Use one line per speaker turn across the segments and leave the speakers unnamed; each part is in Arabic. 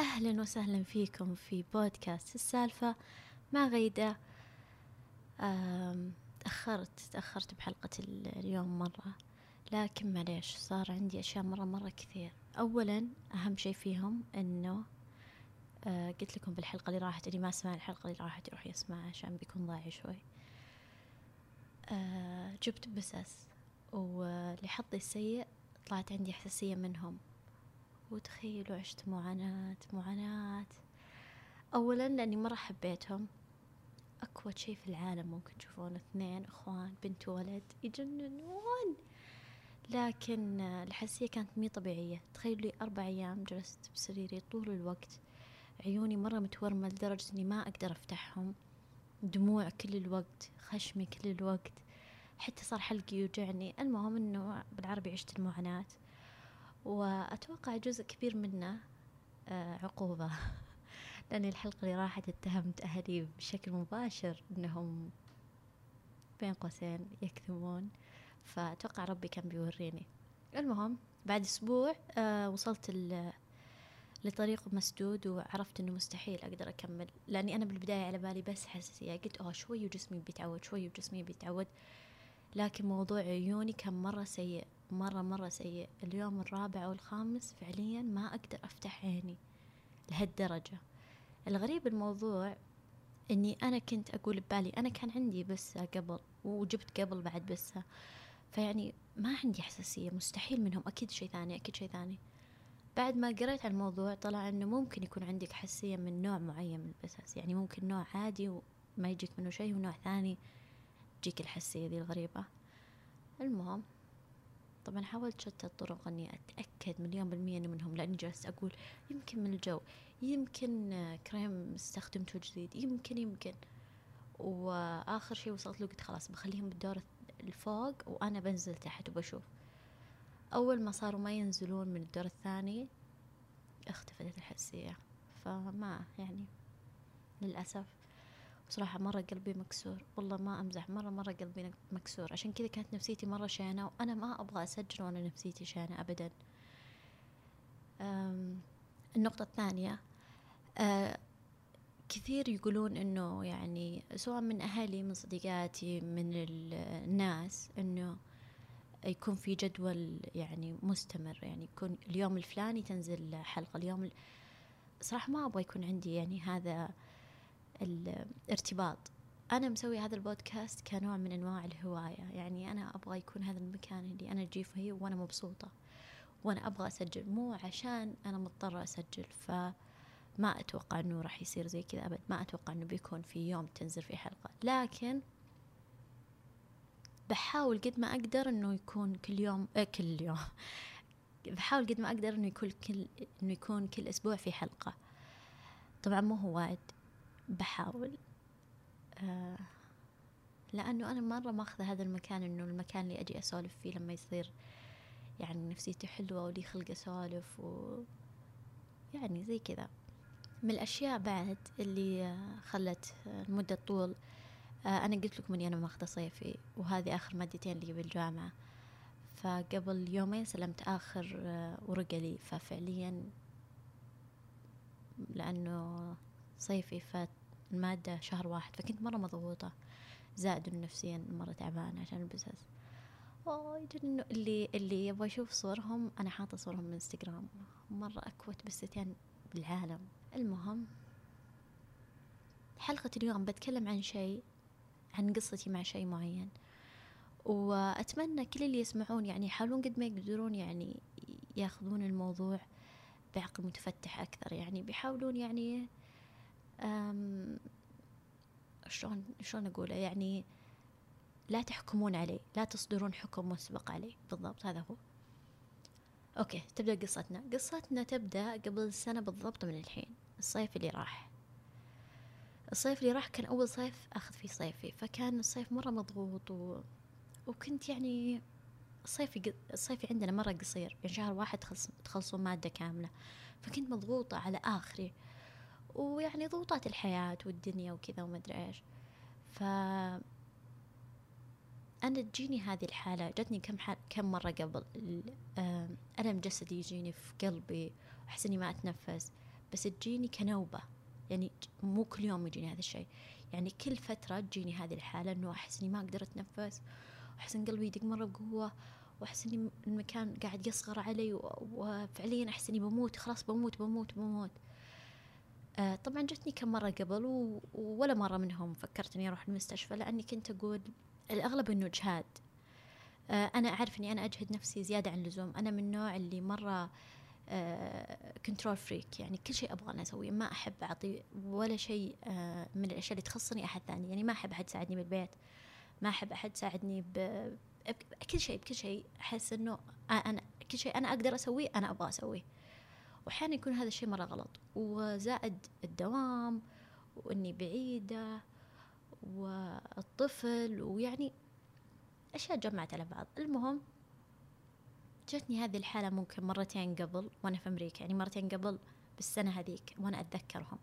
أهلا وسهلا فيكم في بودكاست السالفة. مع غيدة؟ تأخرت تأخرت بحلقة اليوم مرة. لكن معليش صار عندي أشياء مرة مرة كثير. أولا أهم شي فيهم أنه آه قلت لكم بالحلقة اللي راحت اللي ما سمع الحلقة اللي راحت يروح يسمعها عشان بيكون ضايع شوي. آه جبت بسس ولحظي السيء طلعت عندي حساسية منهم. وتخيلوا عشت معاناة معاناة. أولا لأني مرة حبيتهم. أكوت شي في العالم ممكن تشوفون اثنين أخوان بنت وولد يجننون. لكن الحساسية كانت مي طبيعية. تخيلوا لي أربع أيام جلست بسريري طول الوقت. عيوني مرة متورمة لدرجة إني ما أقدر أفتحهم. دموع كل الوقت خشمي كل الوقت. حتى صار حلقي يوجعني. المهم إنه بالعربي عشت المعاناة. وأتوقع جزء كبير منه آه، عقوبة. لأن الحلقة اللي راحت اتهمت أهلي بشكل مباشر أنهم بين قوسين يكذبون. فأتوقع ربي كان بيوريني. المهم بعد أسبوع آه وصلت لطريق مسدود وعرفت إنه مستحيل أقدر أكمل. لأني أنا بالبداية على بالي بس حساسية. قلت أوه شوي وجسمي بيتعود شوي وجسمي بيتعود. لكن موضوع عيوني كان مرة سيء. مرة مرة سيء. اليوم الرابع أو الخامس فعليا ما أقدر أفتح عيني لهالدرجة. الغريب الموضوع إني أنا كنت أقول ببالي أنا كان عندي بسة قبل وجبت قبل بعد بسة. فيعني ما عندي حساسية مستحيل منهم. أكيد شيء ثاني أكيد شيء ثاني. بعد ما قريت عن الموضوع طلع إنه ممكن يكون عندك حساسية من نوع معين من البسس. يعني ممكن نوع عادي وما يجيك منه شيء ونوع ثاني تجيك الحساسية ذي الغريبة. المهم طبعا حاولت شتى الطرق إني أتأكد مليون بالمية انه منهم لأني جالسة أقول يمكن من الجو يمكن كريم استخدمته جديد يمكن يمكن. وآخر شيء وصلت له قلت خلاص بخليهم بالدور الفوق وأنا بنزل تحت وبشوف. أول ما صاروا ما ينزلون من الدور الثاني اختفت الحساسيه فما يعني للأسف. بصراحة مرة قلبي مكسور. والله ما أمزح مرة مرة قلبي مكسور. عشان كذا كانت نفسيتي مرة شينة وأنا ما أبغى أسجل وأنا نفسيتي شينة أبدا. النقطة الثانية كثير يقولون إنه يعني سواء من أهلي من صديقاتي من الناس إنه يكون في جدول يعني مستمر. يعني يكون اليوم الفلاني تنزل حلقة اليوم صراحة ما أبغى يكون عندي يعني هذا الارتباط. أنا مسوي هذا البودكاست كنوع من أنواع الهواية. يعني أنا أبغى يكون هذا المكان اللي أنا أجي فيه وأنا مبسوطة. وأنا أبغى أسجل مو عشان أنا مضطرة أسجل. فما أتوقع أنه راح يصير زي كذا أبد. ما أتوقع أنه بيكون في يوم تنزل فيه حلقة. لكن بحاول قد ما أقدر أنه يكون كل يوم آه كل يوم. بحاول قد ما أقدر أنه يكون كل أنه يكون كل أسبوع في حلقة. طبعا مو هو وايد. بحاول آه لأنه أنا مرة ماخذة هذا المكان إنه المكان اللي أجي أسولف فيه لما يصير يعني نفسيتي حلوة ولي خلق أسولف و يعني زي كذا. من الأشياء بعد اللي خلت المدة طول آه أنا قلت لكم إني أنا ماخذة صيفي وهذه آخر مادتين لي بالجامعة. فقبل يومين سلمت آخر آه ورقة لي. ففعليا لأنه صيفي فات المادة شهر واحد فكنت مرة مضغوطة. زائد إنه نفسيا مرة تعبانة عشان البزنس إنه اللي اللي يبغى يشوف صورهم أنا حاطة صورهم من إنستغرام. مرة أكوت بستين بالعالم. المهم حلقة اليوم بتكلم عن شيء عن قصتي مع شيء معين. وأتمنى كل اللي يسمعون يعني يحاولون قد ما يقدرون يعني ياخذون الموضوع بعقل متفتح أكثر. يعني بيحاولون يعني شلون شلون أقوله؟ يعني لا تحكمون عليه لا تصدرون حكم مسبق عليه بالضبط هذا هو. أوكي تبدأ قصتنا. قصتنا تبدأ قبل سنة بالضبط من الحين الصيف اللي راح. الصيف اللي راح كان أول صيف أخذ فيه صيفي فكان الصيف مرة مضغوط و... وكنت يعني صيفي صيفي عندنا مرة قصير يعني شهر واحد تخلصون مادة كاملة. فكنت مضغوطة على آخري. ويعني ضغوطات الحياة والدنيا وكذا وما أدري إيش. ف أنا تجيني هذه الحالة جتني كم حال كم مرة قبل ألم جسدي يجيني في قلبي وأحس إني ما أتنفس بس تجيني كنوبة. يعني مو كل يوم يجيني هذا الشيء. يعني كل فترة تجيني هذه الحالة إنه أحس إني ما أقدر أتنفس وأحس إن قلبي يدق مرة بقوة وأحس إني المكان قاعد يصغر علي وفعليا أحس إني بموت خلاص بموت بموت بموت. آه طبعا جتني كم مرة قبل ولا مرة منهم فكرت إني أروح المستشفى لأني كنت أقول الأغلب إنه إجهاد آه أنا أعرف إني أنا أجهد نفسي زيادة عن اللزوم. أنا من النوع اللي مرة كنترول آه، فريك يعني كل شيء أبغى أنا أسويه. ما أحب أعطي ولا شيء من الأشياء اللي تخصني أحد ثاني. يعني ما أحب أحد يساعدني بالبيت. ما أحب أحد يساعدني بكل شيء بكل شيء. أحس إنه أنا كل شيء أنا أقدر أسويه أنا أبغى أسويه. وأحيانا يكون هذا الشيء مرة غلط. وزائد الدوام وإني بعيدة والطفل ويعني أشياء جمعت على بعض. المهم جتني هذه الحالة ممكن مرتين قبل وأنا في أمريكا. يعني مرتين قبل بالسنة هذيك وأنا أتذكرهم.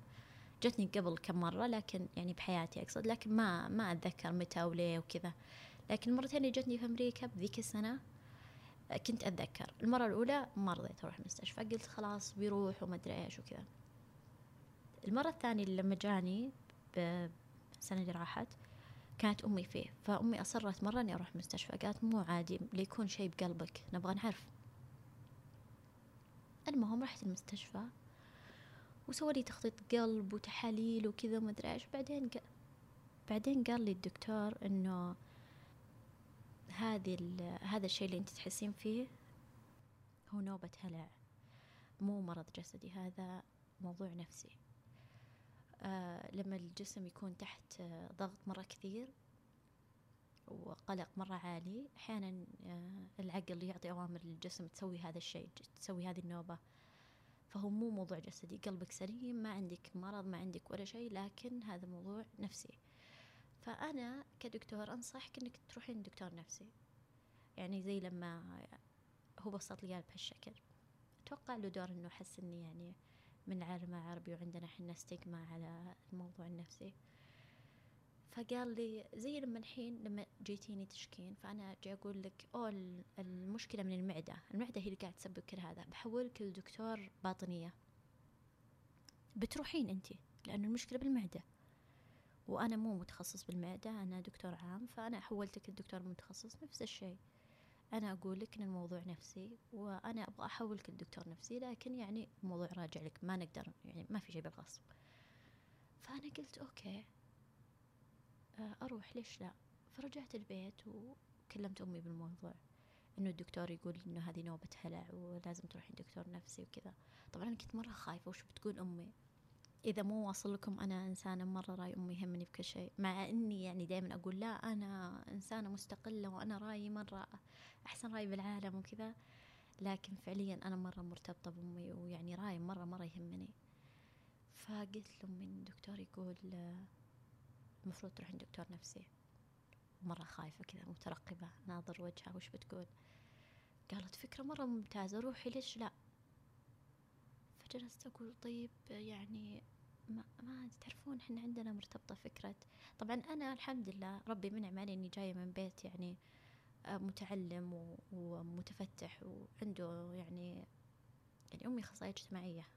جتني قبل كم مرة لكن يعني بحياتي أقصد لكن ما ما أتذكر متى وليه وكذا. لكن المرتين اللي جتني في أمريكا بذيك السنة كنت أتذكر. المرة الأولى ما رضيت أروح المستشفى. قلت خلاص بيروح وما أدري إيش وكذا. المرة الثانية لما جاني السنة اللي راحت كانت أمي فيه. فأمي أصرت مرة إني أروح المستشفى. قالت مو عادي ليكون شيء بقلبك. نبغى نعرف. المهم رحت المستشفى وسوى لي تخطيط قلب وتحاليل وكذا وما أدري إيش. بعدين ق... بعدين قال لي الدكتور إنه هذه هذا الشيء اللي أنت تحسين فيه هو نوبة هلع. مو مرض جسدي هذا موضوع نفسي. آه لما الجسم يكون تحت آه ضغط مرة كثير وقلق مرة عالي أحيانا آه العقل يعطي أوامر للجسم تسوي هذا الشيء تسوي هذه النوبة. فهو مو موضوع جسدي قلبك سليم ما عندك مرض ما عندك ولا شيء لكن هذا موضوع نفسي. فأنا كدكتور أنصحك أنك تروحين دكتور نفسي. يعني زي لما هو بسط لي بهالشكل. أتوقع له دور أنه حس أني يعني من العالم العربي وعندنا إحنا ستيغما على الموضوع النفسي. فقال لي زي لما الحين لما جيتيني تشكين فأنا جاي أقول لك أو المشكلة من المعدة. المعدة هي اللي قاعد تسبب كل هذا. بحولك لدكتور باطنية. بتروحين انت لأنه المشكلة بالمعدة. وأنا مو متخصص بالمعدة أنا دكتور عام فأنا حولتك لدكتور متخصص نفس الشيء. أنا أقول لك إن الموضوع نفسي وأنا أبغى أحولك لدكتور نفسي لكن يعني الموضوع راجع لك ما نقدر يعني ما في شيء بالغصب. فأنا قلت أوكي آه، أروح ليش لا؟ فرجعت البيت وكلمت أمي بالموضوع إنه الدكتور يقول إنه هذه نوبة هلع ولازم تروحين دكتور نفسي وكذا. طبعا أنا كنت مرة خايفة وش بتقول أمي؟ إذا مو واصل لكم أنا إنسانة مرة رأي أمي يهمني بكل شيء مع إني يعني دائما أقول لا أنا إنسانة مستقلة وأنا رأيي مرة أحسن رأي بالعالم وكذا لكن فعليا أنا مرة مرتبطة بأمي ويعني رأي مرة مرة يهمني. فقلت لأمي الدكتور يقول المفروض تروحين دكتور نفسي. مرة خايفة كذا مترقبة ناظر وجهها وش بتقول؟ قالت فكرة مرة ممتازة روحي ليش لا؟ فجلست أقول طيب يعني ما, ما تعرفون إحنا عندنا مرتبطة فكرة. طبعا أنا الحمد لله ربي منعم علي إني جاية من بيت يعني آه، متعلم ومتفتح وعنده يعني يعني أمي أخصائية اجتماعية.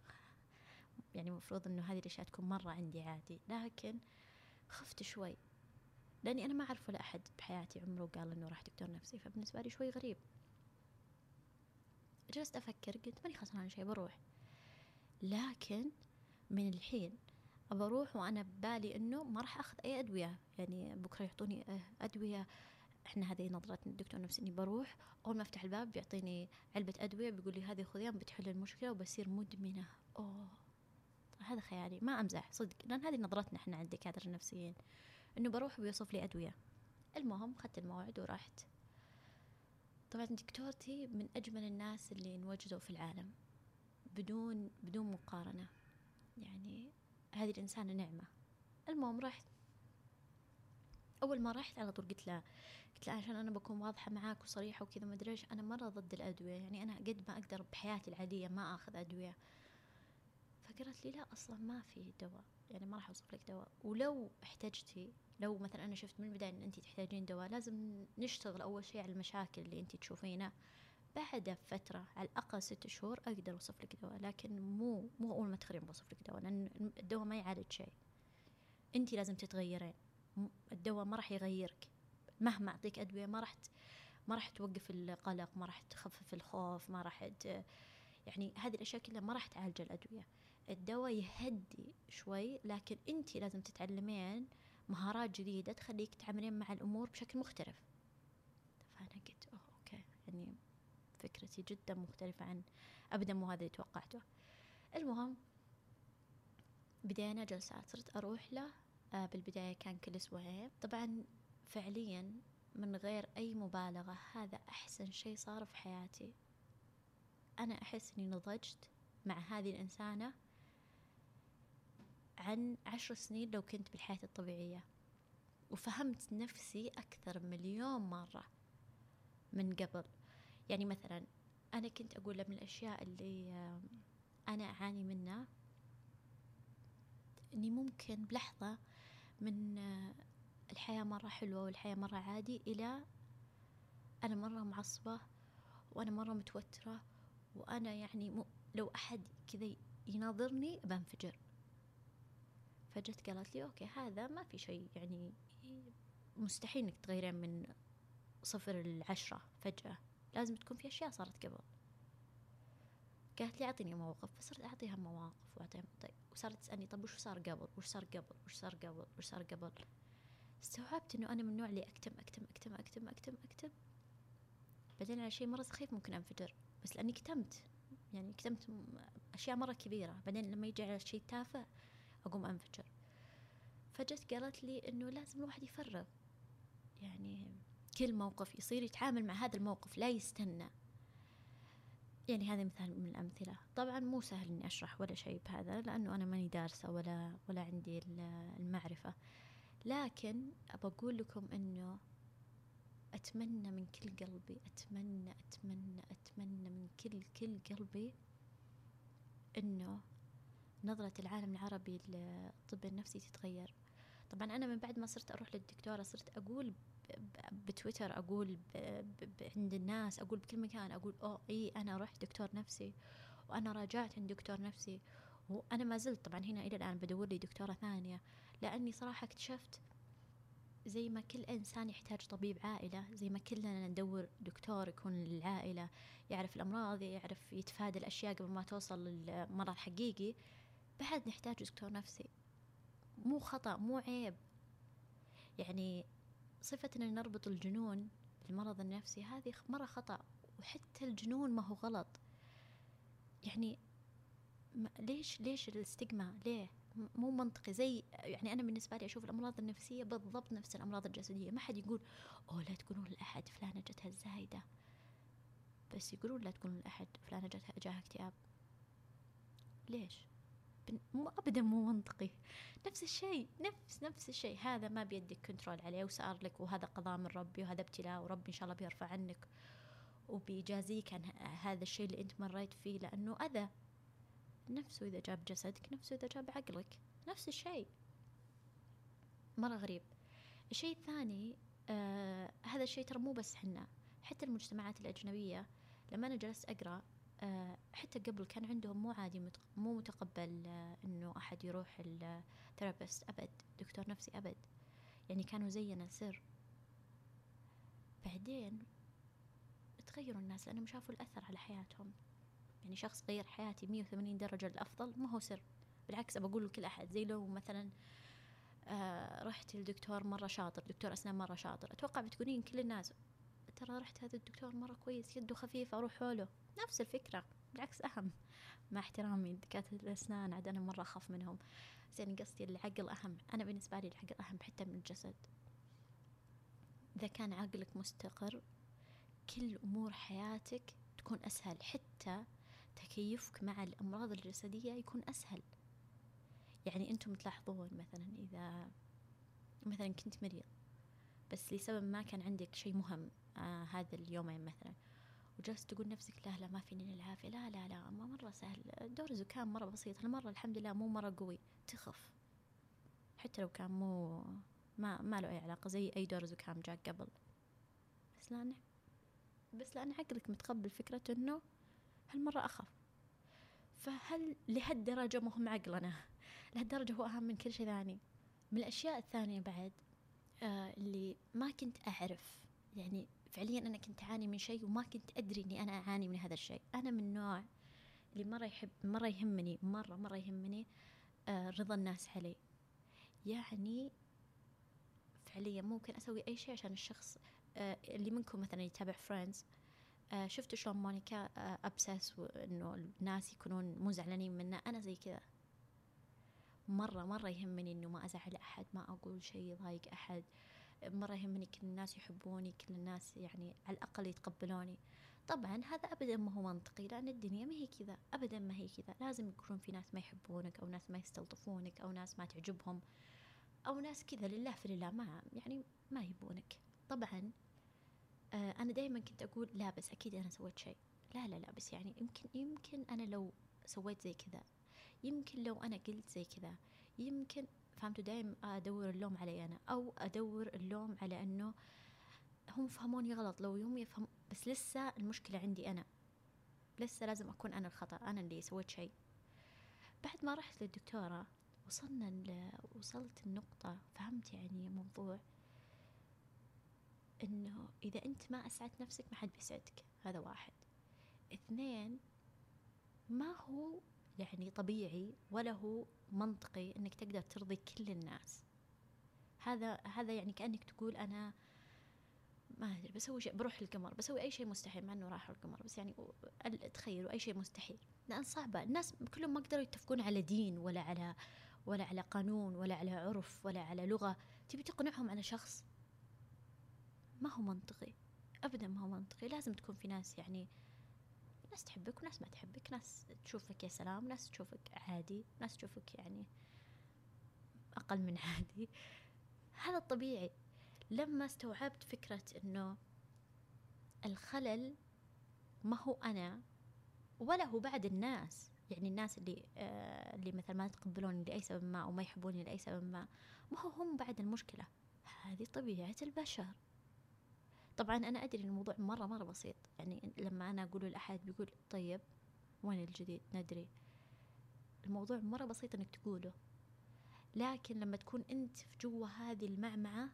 يعني المفروض إنه هذه الأشياء تكون مرة عندي عادي. لكن خفت شوي لأني أنا ما أعرف ولا أحد بحياتي عمره قال إنه راح دكتور نفسي. فبالنسبة لي شوي غريب. جلست أفكر قلت ماني خسرانة شيء بروح. لكن من الحين أبى أروح وأنا ببالي إنه ما راح أخذ أي أدوية. يعني بكرة يعطوني أدوية. إحنا هذه نظرتنا الدكتور نفسي إني بروح أول ما أفتح الباب بيعطيني علبة أدوية بيقول لي هذه خذيها بتحل المشكلة وبصير مدمنة. أوه هذا خيالي. ما أمزح صدق. لأن هذه نظرتنا إحنا عند الدكاترة النفسيين. إنه بروح وبيوصف لي أدوية. المهم أخذت الموعد ورحت طبعا دكتورتي من أجمل الناس اللي انوجدوا في العالم. بدون بدون مقارنة. يعني هذه الإنسانة نعمة. المهم رحت. أول ما رحت على طول قلت له قلت له عشان أنا بكون واضحة معاك وصريحة وكذا ما أدري أنا مرة ضد الأدوية. يعني أنا قد ما أقدر بحياتي العادية ما آخذ أدوية. فقالت لي لا أصلا ما في دواء. يعني ما راح أوصف لك دواء. ولو احتجتي لو مثلا أنا شفت من البداية إن أنت تحتاجين دواء لازم نشتغل أول شيء على المشاكل اللي أنت تشوفينها. بعد فترة على الأقل ست شهور أقدر أوصف لك دواء لكن مو مو أول ما تخرين بوصف لك دواء لأن الدواء ما يعالج شيء. أنت لازم تتغيرين. الدواء ما راح يغيرك. مهما أعطيك أدوية ما راح ما راح توقف القلق ما راح تخفف الخوف ما راح يعني هذه الأشياء كلها ما راح تعالج الأدوية. الدواء يهدي شوي لكن أنت لازم تتعلمين مهارات جديدة تخليك تعاملين مع الأمور بشكل مختلف فأنا قلت أوه أوكي يعني فكرتي جدا مختلفة عن أبدا مو هذا اللي توقعته. المهم بدينا جلسات صرت أروح له آه بالبداية كان كل أسبوعين. طبعا فعليا من غير أي مبالغة هذا أحسن شيء صار في حياتي. أنا أحس إني نضجت مع هذه الإنسانة عن عشر سنين لو كنت بالحياة الطبيعية. وفهمت نفسي أكثر مليون مرة من قبل. يعني مثلا أنا كنت أقول من الأشياء اللي أنا أعاني منها إني ممكن بلحظة من الحياة مرة حلوة والحياة مرة عادي إلى أنا مرة معصبة وأنا مرة متوترة وأنا يعني م... لو أحد كذا يناظرني بنفجر. فجت قالت لي أوكي هذا ما في شيء يعني مستحيل إنك تغيرين من صفر لعشرة فجأة. لازم تكون في أشياء صارت قبل. قالت لي أعطيني مواقف فصرت أعطيها مواقف وأعطيها طيب وصارت تسألني طب وش صار قبل؟ وش صار قبل؟ وش صار قبل؟ وش صار قبل؟ استوعبت إنه أنا من النوع اللي أكتم أكتم أكتم أكتم أكتم أكتم. بعدين على شيء مرة سخيف ممكن أنفجر بس لأني كتمت. يعني كتمت أشياء مرة كبيرة. بعدين لما يجي على شيء تافه أقوم أنفجر. فجت قالت لي إنه لازم الواحد يفرغ. يعني كل موقف يصير يتعامل مع هذا الموقف لا يستنى. يعني هذا مثال من الأمثلة. طبعا مو سهل إني أشرح ولا شيء بهذا لأنه أنا ماني دارسة ولا ولا عندي المعرفة. لكن أقول لكم إنه أتمنى من كل قلبي أتمنى أتمنى أتمنى من كل كل قلبي إنه نظرة العالم العربي للطب النفسي تتغير. طبعا أنا من بعد ما صرت أروح للدكتورة صرت أقول بتويتر أقول عند الناس أقول بكل مكان أقول أوه إي أنا رحت دكتور نفسي وأنا راجعت عند دكتور نفسي وأنا ما زلت طبعا هنا إلى الآن بدور لي دكتورة ثانية لأني صراحة اكتشفت زي ما كل إنسان يحتاج طبيب عائلة زي ما كلنا ندور دكتور يكون للعائلة يعرف الأمراض يعرف يتفادى الأشياء قبل ما توصل للمرض الحقيقي بعد نحتاج دكتور نفسي. مو خطأ مو عيب. يعني صفة أن نربط الجنون بالمرض النفسي هذه مرة خطأ وحتى الجنون ما هو غلط. يعني ليش ليش الاستجمة ليه؟ مو منطقي. زي يعني أنا بالنسبة لي أشوف الأمراض النفسية بالضبط نفس الأمراض الجسدية. ما حد يقول أوه لا تقولون لأحد فلانة جتها الزايدة. بس يقولون لا تقولون لأحد فلانة جتها جاها اكتئاب. ليش؟ مو ابدا مو منطقي. نفس الشيء نفس نفس الشيء. هذا ما بيدك كنترول عليه وصار لك وهذا قضاء من ربي وهذا ابتلاء وربي إن شاء الله بيرفع عنك. وبيجازيك عن هذا الشيء اللي أنت مريت فيه لأنه أذى. نفسه إذا جاب جسدك نفسه إذا جاب عقلك. نفس الشيء. مرة غريب. الشيء الثاني آه هذا الشيء ترى مو بس حنا حتى المجتمعات الأجنبية. لما أنا جلست آه حتى قبل كان عندهم مو عادي. مو متقبل آه إنه أحد يروح الثيرابيست أبد دكتور نفسي أبد. يعني كانوا زينا سر بعدين تغيروا الناس لأنهم شافوا الأثر على حياتهم. يعني شخص غير حياتي 180 درجة للأفضل ما هو سر. بالعكس أبى أقول لكل أحد زي لو مثلا آه رحت لدكتور مرة شاطر دكتور أسنان مرة شاطر. أتوقع بتقولين كل الناس ترى رحت هذا الدكتور مرة كويس يده خفيف أروح حوله. نفس الفكرة بالعكس أهم. مع احترامي دكاترة الأسنان عاد أنا مرة أخاف منهم. زين قصدي العقل أهم. أنا بالنسبة لي العقل أهم حتى من الجسد. إذا كان عقلك مستقر كل أمور حياتك تكون أسهل. حتى تكيفك مع الأمراض الجسدية يكون أسهل. يعني أنتم تلاحظون مثلا إذا مثلا كنت مريض بس لسبب ما كان عندك شيء مهم آه هذا اليومين مثلا. وجلست تقول نفسك لا لا ما فيني العافية لا لا لا ما مرة سهل. دور زكام مرة بسيط. المرة الحمد لله مو مرة قوي. تخف. حتى لو كان مو ما ما له أي علاقة زي أي دور زكام جاك قبل. بس لا بس لأن عقلك متقبل فكرة إنه هالمرة أخف. فهل لهالدرجة مهم عقلنا لهالدرجة هو أهم من كل شيء ثاني. من الأشياء الثانية بعد آه اللي ما كنت أعرف. يعني فعليا أنا كنت أعاني من شيء وما كنت أدري إني أنا أعاني من هذا الشيء. أنا من النوع اللي مرة يحب مرة يهمني مرة مرة يهمني آه رضا الناس علي. يعني فعليا ممكن أسوي أي شيء عشان الشخص آه اللي منكم مثلا يتابع Friends آه شفتوا شلون مونيكا obsessed وإنه الناس يكونون مو زعلانين منه. أنا زي كذا. مرة مرة يهمني إنه ما أزعل أحد ما أقول شيء يضايق أحد. مرة يهمني كل الناس يحبوني كل الناس يعني على الأقل يتقبلوني. طبعا هذا أبدا ما هو منطقي لأن الدنيا ما هي كذا أبدا ما هي كذا. لازم يكون في ناس ما يحبونك أو ناس ما يستلطفونك أو ناس ما تعجبهم أو ناس كذا لله في لله ما يعني ما يبونك. طبعا آه أنا دائما كنت أقول لا بس أكيد أنا سويت شيء. لا لا لا بس يعني يمكن يمكن أنا لو سويت زي كذا يمكن لو أنا قلت زي كذا يمكن فهمتوا دايم أدور اللوم علي أنا أو أدور اللوم على أنه هم فهموني غلط. لو يوم يفهم بس لسه المشكلة عندي أنا. لسه لازم أكون أنا الخطأ أنا اللي سويت شيء بعد ما رحت للدكتورة وصلنا ل... وصلت النقطة فهمت يعني موضوع إنه إذا أنت ما أسعدت نفسك ما حد بيسعدك. هذا واحد. اثنين ما هو يعني طبيعي ولا هو منطقي إنك تقدر ترضي كل الناس. هذا هذا يعني كأنك تقول أنا ما أدري بسوي شيء بروح القمر بسوي أي شيء مستحيل مع إنه راح القمر بس يعني تخيلوا أي شيء مستحيل. لأن صعبة. الناس كلهم ما قدروا يتفقون على دين ولا على ولا على قانون ولا على عرف ولا على لغة. تبي تقنعهم على شخص؟ ما هو منطقي. ابدا ما هو منطقي. لازم تكون في ناس يعني ناس تحبك وناس ما تحبك ناس تشوفك يا سلام ناس تشوفك عادي ناس تشوفك يعني أقل من عادي. هذا الطبيعي. لما استوعبت فكرة أنه الخلل ما هو أنا ولا هو بعد الناس. يعني الناس اللي آه اللي مثلا ما يتقبلوني لأي سبب ما أو ما يحبوني لأي سبب ما ما هو هم بعد المشكلة. هذه طبيعة البشر. طبعا أنا أدري الموضوع مرة مرة بسيط. يعني لما أنا أقوله لأحد بيقول طيب وين الجديد؟ ندري. الموضوع مرة بسيط إنك تقوله. لكن لما تكون أنت في جوا هذه المعمعة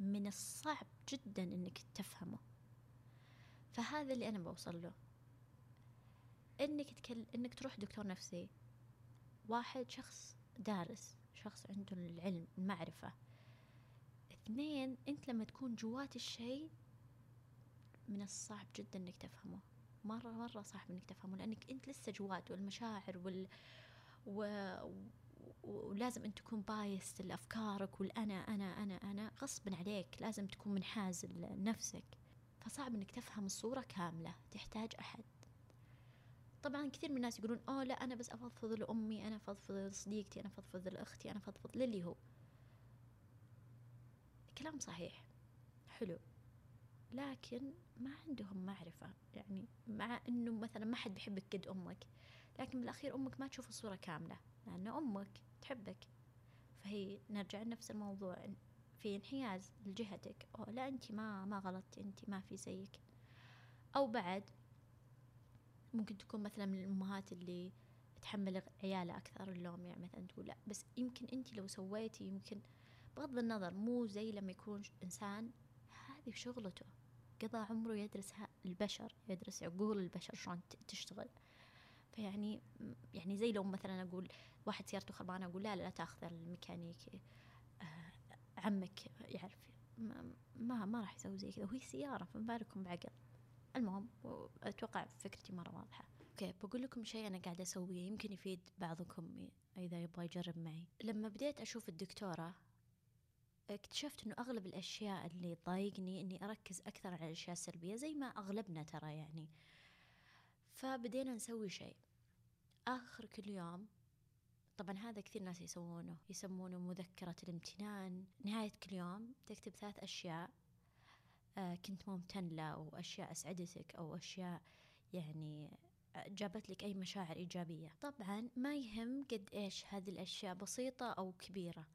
من الصعب جدا إنك تفهمه. فهذا اللي أنا بوصل له. إنك تكل... إنك تروح دكتور نفسي. واحد شخص دارس شخص عنده العلم المعرفة. اثنين انت لما تكون جوات الشيء من الصعب جدا إنك تفهمه. مرة مرة صعب إنك تفهمه لأنك أنت لسه جوات والمشاعر وال و... ولازم أنت تكون بايس لأفكارك والأنا أنا أنا أنا غصبا عليك لازم تكون منحاز لنفسك. فصعب إنك تفهم الصورة كاملة تحتاج أحد. طبعا كثير من الناس يقولون أوه لا أنا بس أفضفض لأمي أنا أفضفض لصديقتي أنا أفضفض لأختي أنا أفضفض للي هو. كلام صحيح حلو لكن ما عندهم معرفة يعني مع إنه مثلا ما حد بيحبك قد أمك لكن بالأخير أمك ما تشوف الصورة كاملة لأن أمك تحبك. فهي نرجع لنفس الموضوع في انحياز لجهتك أو لا انت ما ما غلطتي انت ما في زيك. أو بعد ممكن تكون مثلا من الأمهات اللي تحمل عيالها أكثر اللوم يعني مثلا تقول لا بس يمكن انت لو سويتي يمكن بغض النظر مو زي لما يكون إنسان هذه شغلته. قضى عمره يدرس البشر يدرس عقول البشر شلون تشتغل. فيعني يعني زي لو مثلا أقول واحد سيارته خربانة أقول لا لا, لا تأخذ الميكانيكي آه عمك يعرف. ما ما, راح يسوي زي كذا. وهي سيارة فما بالكم بعقل. المهم أتوقع فكرتي مرة واضحة. أوكي بقول لكم شيء أنا قاعدة أسويه يمكن يفيد بعضكم إذا يبغى يجرب معي. لما بديت أشوف الدكتورة اكتشفت إنه أغلب الأشياء اللي تضايقني إني أركز أكثر على الاشياء السلبيه زي ما أغلبنا ترى يعني. فبدينا نسوي شيء. آخر كل يوم طبعا هذا كثير ناس يسوونه يسمونه مذكرة الامتنان. نهاية كل يوم تكتب ثلاث أشياء آه كنت ممتن له أو أشياء أسعدتك أو أشياء يعني جابت لك أي مشاعر إيجابية. طبعا ما يهم قد إيش هذه الأشياء بسيطة أو كبيرة.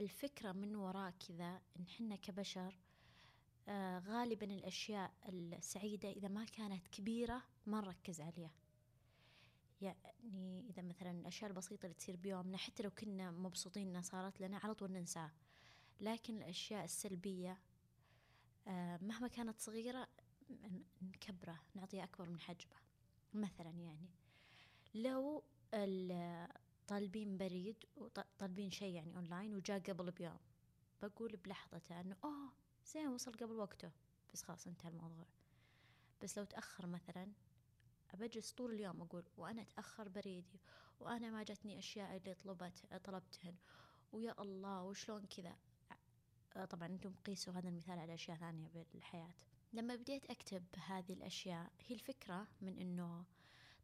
الفكرة من وراء كذا إن حنا كبشر آه غالبا الأشياء السعيدة إذا ما كانت كبيرة ما نركز عليها. يعني إذا مثلا الأشياء البسيطة اللي تصير بيومنا حتى لو كنا مبسوطين إنها صارت لنا على طول ننساها. لكن الأشياء السلبية آه مهما كانت صغيرة نكبره نعطيها أكبر من حجمه مثلا يعني لو طالبين بريد وطالبين شيء يعني أونلاين وجاء قبل بيوم. بقول بلحظته أنه أوه زين وصل قبل وقته. بس خلاص انتهى الموضوع. بس لو تأخر مثلا بجلس طول اليوم أقول وأنا تأخر بريدي وأنا ما جتني أشياء اللي طلبت طلبتهن. ويا الله وشلون كذا؟ طبعا أنتم قيسوا هذا المثال على أشياء ثانية بالحياة. لما بديت أكتب هذه الأشياء هي الفكرة من أنه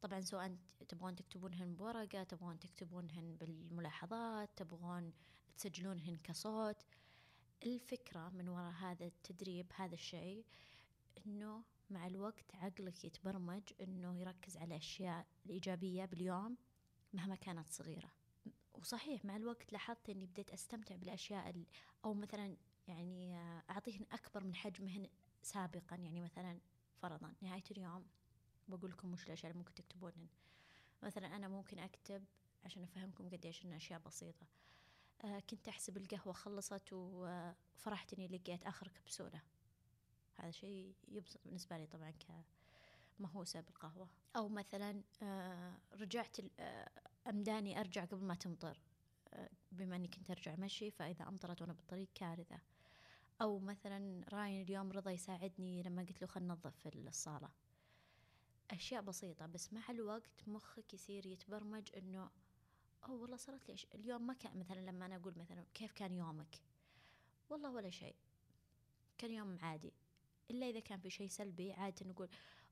طبعا سواء تبغون تكتبونهن بورقة تبغون تكتبونهن بالملاحظات تبغون تسجلونهن كصوت. الفكرة من وراء هذا التدريب هذا الشيء أنه مع الوقت عقلك يتبرمج أنه يركز على الأشياء الإيجابية باليوم مهما كانت صغيرة. وصحيح مع الوقت لاحظت أني بديت أستمتع بالأشياء أو مثلا يعني أعطيهن أكبر من حجمهن سابقا يعني مثلا فرضا نهاية اليوم. بقول لكم وش الأشياء اللي ممكن تكتبونهن. مثلا أنا ممكن أكتب عشان أفهمكم قديش إن أشياء بسيطة. آه كنت أحسب القهوة خلصت وفرحت إني لقيت آخر كبسولة. هذا شيء يبسط بالنسبة لي طبعا كمهووسة بالقهوة. أو مثلا آه رجعت آه أمداني أرجع قبل ما تمطر. آه بما أني كنت أرجع مشي فإذا أمطرت وأنا بالطريق كارثة. أو مثلا راين اليوم رضا يساعدني لما قلت له خلنا ننظف الصالة. أشياء بسيطة بس مع الوقت مخك يصير يتبرمج إنه أو والله صارت لي اليوم ما كان مثلا لما أنا أقول مثلا كيف كان يومك؟ والله ولا شيء كان يوم عادي إلا إذا كان في شيء سلبي عادة نقول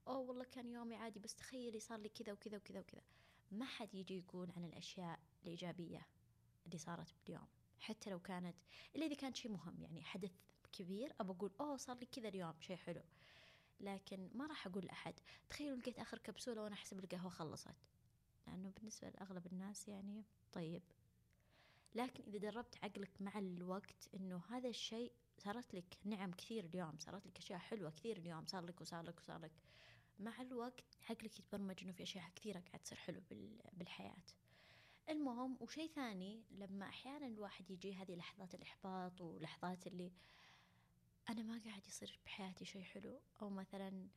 أوه والله كان يومي عادي بس تخيلي صار لي كذا وكذا وكذا وكذا. ما حد يجي يقول عن الأشياء الإيجابية اللي صارت باليوم حتى لو كانت إلا إذا كان شيء مهم يعني حدث كبير أبى أقول أوه صار لي كذا اليوم شيء حلو. لكن ما راح أقول لأحد. تخيلوا لقيت آخر كبسولة وأنا أحسب القهوة خلصت. لأنه بالنسبة لأغلب الناس يعني طيب. لكن إذا دربت عقلك مع الوقت إنه هذا الشيء صارت لك نعم كثير اليوم صارت لك أشياء حلوة كثير اليوم صار لك وصار لك وصار لك. مع الوقت عقلك يتبرمج إنه في أشياء كثيرة قاعد تصير حلو بالحياة. المهم وشيء ثاني لما أحيانا الواحد يجي هذه لحظات الإحباط ولحظات اللي أنا ما قاعد يصير بحياتي شيء حلو أو مثلا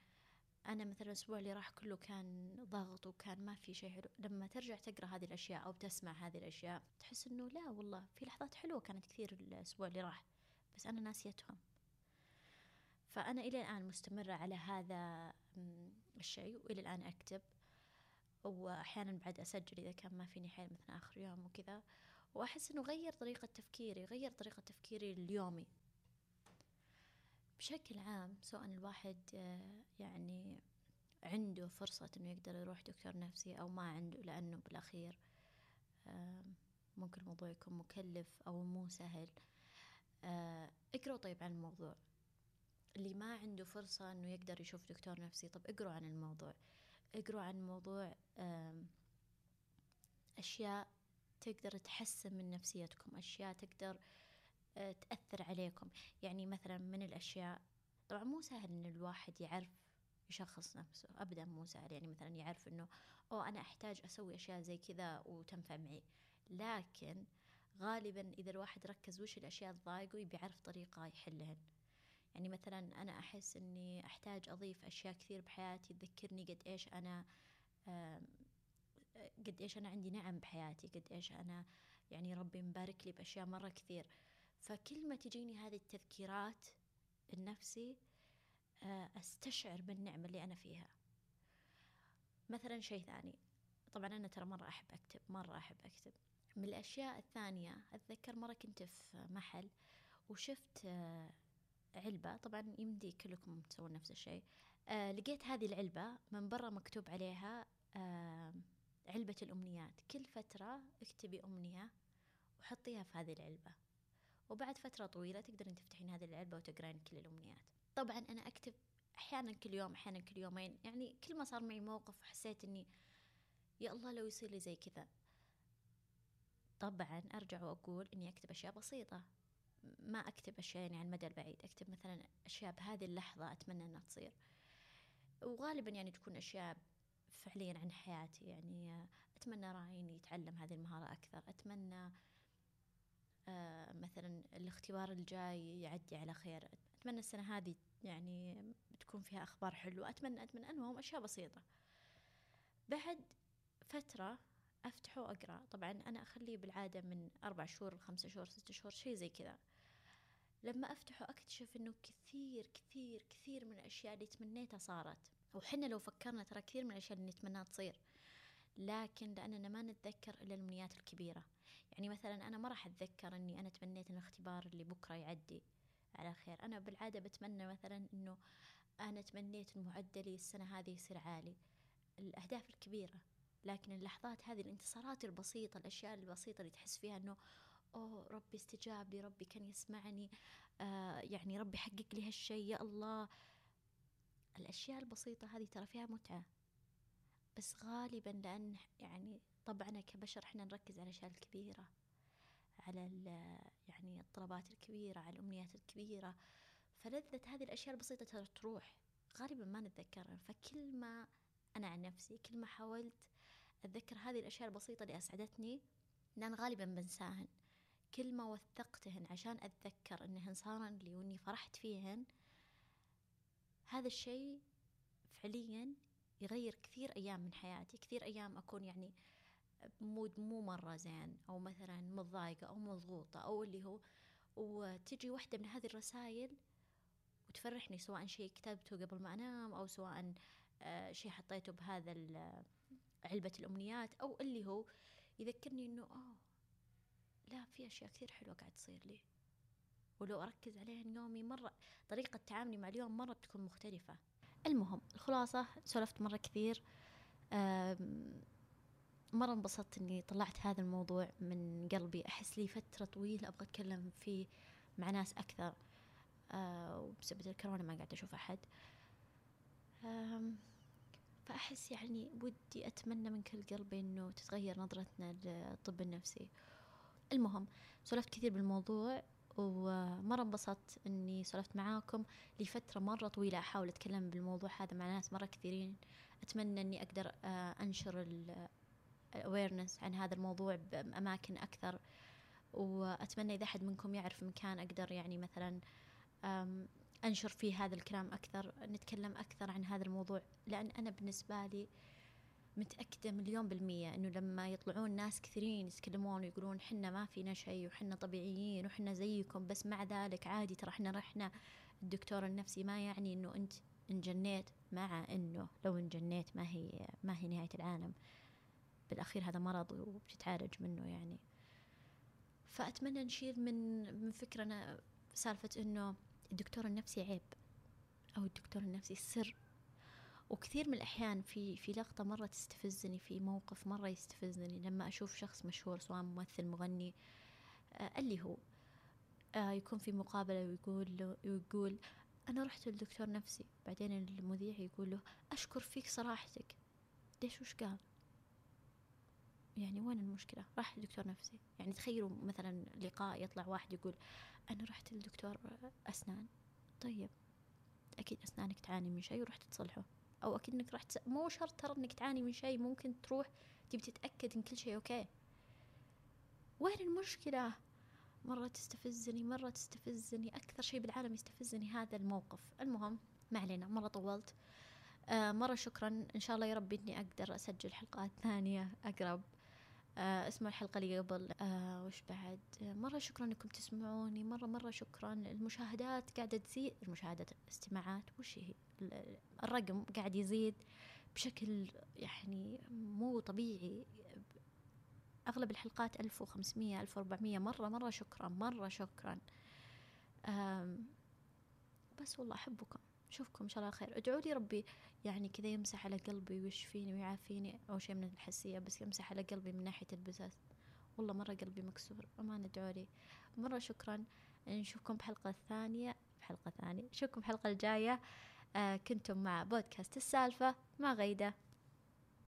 أنا مثلا الأسبوع اللي راح كله كان ضغط وكان ما في شيء حلو لما ترجع تقرأ هذه الأشياء أو تسمع هذه الأشياء تحس إنه لا والله في لحظات حلوة كانت كثير الأسبوع اللي راح بس أنا ناسيتهم. فأنا إلى الآن مستمرة على هذا الشيء وإلى الآن أكتب وأحيانا بعد أسجل إذا كان ما فيني حيل مثلا آخر يوم وكذا. وأحس إنه غير طريقة تفكيري غير طريقة تفكيري اليومي. بشكل عام سواء الواحد آه، يعني عنده فرصة إنه يقدر يروح دكتور نفسي أو ما عنده لأنه بالأخير ممكن الموضوع يكون مكلف أو مو سهل. آه، اقروا طيب عن الموضوع. اللي ما عنده فرصة إنه يقدر يشوف دكتور نفسي طب اقروا عن الموضوع. اقروا عن موضوع أشياء تقدر تحسن من نفسيتكم أشياء تقدر آه، تأثر عليكم. يعني مثلا من الأشياء طبعا مو سهل إن الواحد يعرف يشخص نفسه أبدا مو سهل. يعني مثلا يعرف إنه أو أنا أحتاج أسوي أشياء زي كذا وتنفع معي. لكن غالبا إذا الواحد ركز وش الأشياء تضايقه يبي يعرف طريقة يحلهن. يعني مثلا أنا أحس إني أحتاج أضيف أشياء كثير بحياتي تذكرني قد إيش أنا قد إيش أنا عندي نعم بحياتي قد إيش أنا يعني ربي مبارك لي بأشياء مرة كثير. فكل ما تجيني هذه التذكيرات النفسي آه، أستشعر بالنعمة اللي أنا فيها. مثلا شيء ثاني. طبعا أنا ترى مرة أحب أكتب مرة أحب أكتب. من الأشياء الثانية أتذكر مرة كنت في محل وشفت آه، علبة. طبعا يمدي كلكم تسوون نفس الشيء. آه لقيت هذه العلبة من برا مكتوب عليها علبة الأمنيات. كل فترة اكتبي أمنية وحطيها في هذه العلبة. وبعد فترة طويلة تقدرين تفتحين هذه العلبة وتقرين كل الأمنيات. طبعا أنا أكتب أحيانا كل يوم أحيانا كل يومين. يعني كل ما صار معي موقف حسيت أني يا الله لو يصير لي زي كذا. طبعا أرجع وأقول إني أكتب أشياء بسيطة. ما أكتب أشياء يعني على المدى البعيد. أكتب مثلا أشياء بهذه اللحظة أتمنى أنها تصير. وغالبا يعني تكون أشياء فعليا عن حياتي. يعني أتمنى راين يتعلم هذه المهارة أكثر. أتمنى مثلا الاختبار الجاي يعدي على خير. أتمنى السنة هذه يعني تكون فيها أخبار حلوة. أتمنى أتمنى المهم أشياء بسيطة. بعد فترة أفتحه وأقرأ. طبعا أنا أخليه بالعادة من أربع شهور خمسة شهور ستة شهور شيء زي كذا. لما أفتحه أكتشف أنه كثير كثير كثير من الأشياء اللي تمنيتها صارت. وحنا لو فكرنا ترى كثير من الأشياء اللي نتمناها تصير. لكن لأننا ما نتذكر إلا الأمنيات الكبيرة. يعني مثلا أنا ما راح أتذكر أني أنا تمنيت أن الاختبار اللي بكرة يعدي على خير. أنا بالعادة بتمنى مثلا أنه أنا تمنيت معدلي السنة هذه يصير عالي. الأهداف الكبيرة لكن اللحظات هذه الانتصارات البسيطة الأشياء البسيطة اللي تحس فيها أنه أوه ربي استجاب لي ربي كان يسمعني آه يعني ربي حقق لي هالشيء يا الله. الأشياء البسيطة هذه ترى فيها متعة. بس غالبا لأن يعني طبعا كبشر إحنا نركز على الأشياء الكبيرة على يعني الطلبات الكبيرة على الأمنيات الكبيرة. فلذة هذه الأشياء البسيطة ترى تروح. غالبا ما نتذكرها. فكل ما أنا عن نفسي كل ما حاولت أتذكر هذه الأشياء البسيطة اللي أسعدتني لأن غالبا بنساهن. كل ما وثقتهن عشان أتذكر أنهن صارن لي وإني فرحت فيهن هذا الشيء فعليا يغير كثير أيام من حياتي كثير أيام أكون يعني مود مو مرة زين أو مثلا متضايقة أو مضغوطة أو اللي هو وتجي واحدة من هذه الرسائل وتفرحني سواء شيء كتبته قبل ما أنام أو سواء آه، شيء حطيته بهذا علبة الأمنيات أو اللي هو يذكرني إنه آه لا في أشياء كثير حلوة قاعد تصير لي. ولو أركز عليها يومي مرة طريقة تعاملي مع اليوم مرة بتكون مختلفة. المهم الخلاصة سولفت مرة كثير مرة انبسطت إني طلعت هذا الموضوع من قلبي. أحس لي فترة طويلة أبغى أتكلم فيه مع ناس أكثر أه وبسبب الكورونا ما قاعدة أشوف أحد. فأحس يعني ودي أتمنى من كل قلبي إنه تتغير نظرتنا للطب النفسي. المهم سولفت كثير بالموضوع ومرة انبسطت إني سولفت معاكم لفترة مرة طويلة. أحاول أتكلم بالموضوع هذا مع ناس مرة كثيرين. أتمنى إني أقدر آه، أنشر ال awareness عن هذا الموضوع بأماكن أكثر. وأتمنى إذا أحد منكم يعرف مكان أقدر يعني مثلا أنشر فيه هذا الكلام أكثر نتكلم أكثر عن هذا الموضوع. لأن أنا بالنسبة لي متأكدة مليون بالمية إنه لما يطلعون ناس كثيرين يتكلمون ويقولون حنا ما فينا شيء وحنا طبيعيين وحنا زيكم بس مع ذلك عادي ترى إحنا رحنا الدكتور النفسي ما يعني إنه أنت انجنيت مع إنه لو انجنيت ما هي ما هي نهاية العالم. بالأخير هذا مرض وبتتعالج منه يعني. فأتمنى نشيل من من فكرنا سالفة إنه الدكتور النفسي عيب أو الدكتور النفسي سر. وكثير من الأحيان في في لقطة مرة تستفزني في موقف مرة يستفزني لما أشوف شخص مشهور سواء ممثل مغني آه اللي هو آه يكون في مقابلة ويقول له ويقول أنا رحت لدكتور نفسي بعدين المذيع يقول له أشكر فيك صراحتك. ليش وش قال؟ يعني وين المشكلة؟ راح لدكتور نفسي. يعني تخيلوا مثلا لقاء يطلع واحد يقول أنا رحت لدكتور أسنان. طيب أكيد أسنانك تعاني من شيء ورحت تصلحه أو أكيد إنك راح. مو شرط ترى إنك تعاني من شيء ممكن تروح تبي تتأكد إن كل شيء أوكي. وين المشكلة؟ مرة تستفزني مرة تستفزني أكثر شيء بالعالم يستفزني هذا الموقف. المهم ما علينا مرة طولت. آه مرة شكرا. إن شاء الله يا رب إني أقدر أسجل حلقات ثانية أقرب. آه اسمعوا الحلقة اللي قبل آه وش بعد؟ مرة شكرا إنكم تسمعوني مرة مرة شكرا. المشاهدات قاعدة تزيد المشاهدات الاستماعات وش هي؟ الرقم قاعد يزيد بشكل يعني مو طبيعي. أغلب الحلقات ألف وخمسمية ألف وأربعمية. مرة مرة شكرا مرة شكرا. بس والله أحبكم. أشوفكم إن شاء الله خير. ادعوا لي ربي يعني كذا يمسح على قلبي ويشفيني ويعافيني. أو شيء من الحسية بس يمسح على قلبي من ناحية البزاز والله مرة قلبي مكسور أمان ادعوا لي. مرة شكرا. نشوفكم بحلقة ثانية بحلقة ثانية. نشوفكم بحلقة الجاية. آه كنتم مع بودكاست السالفة. مع غيدة.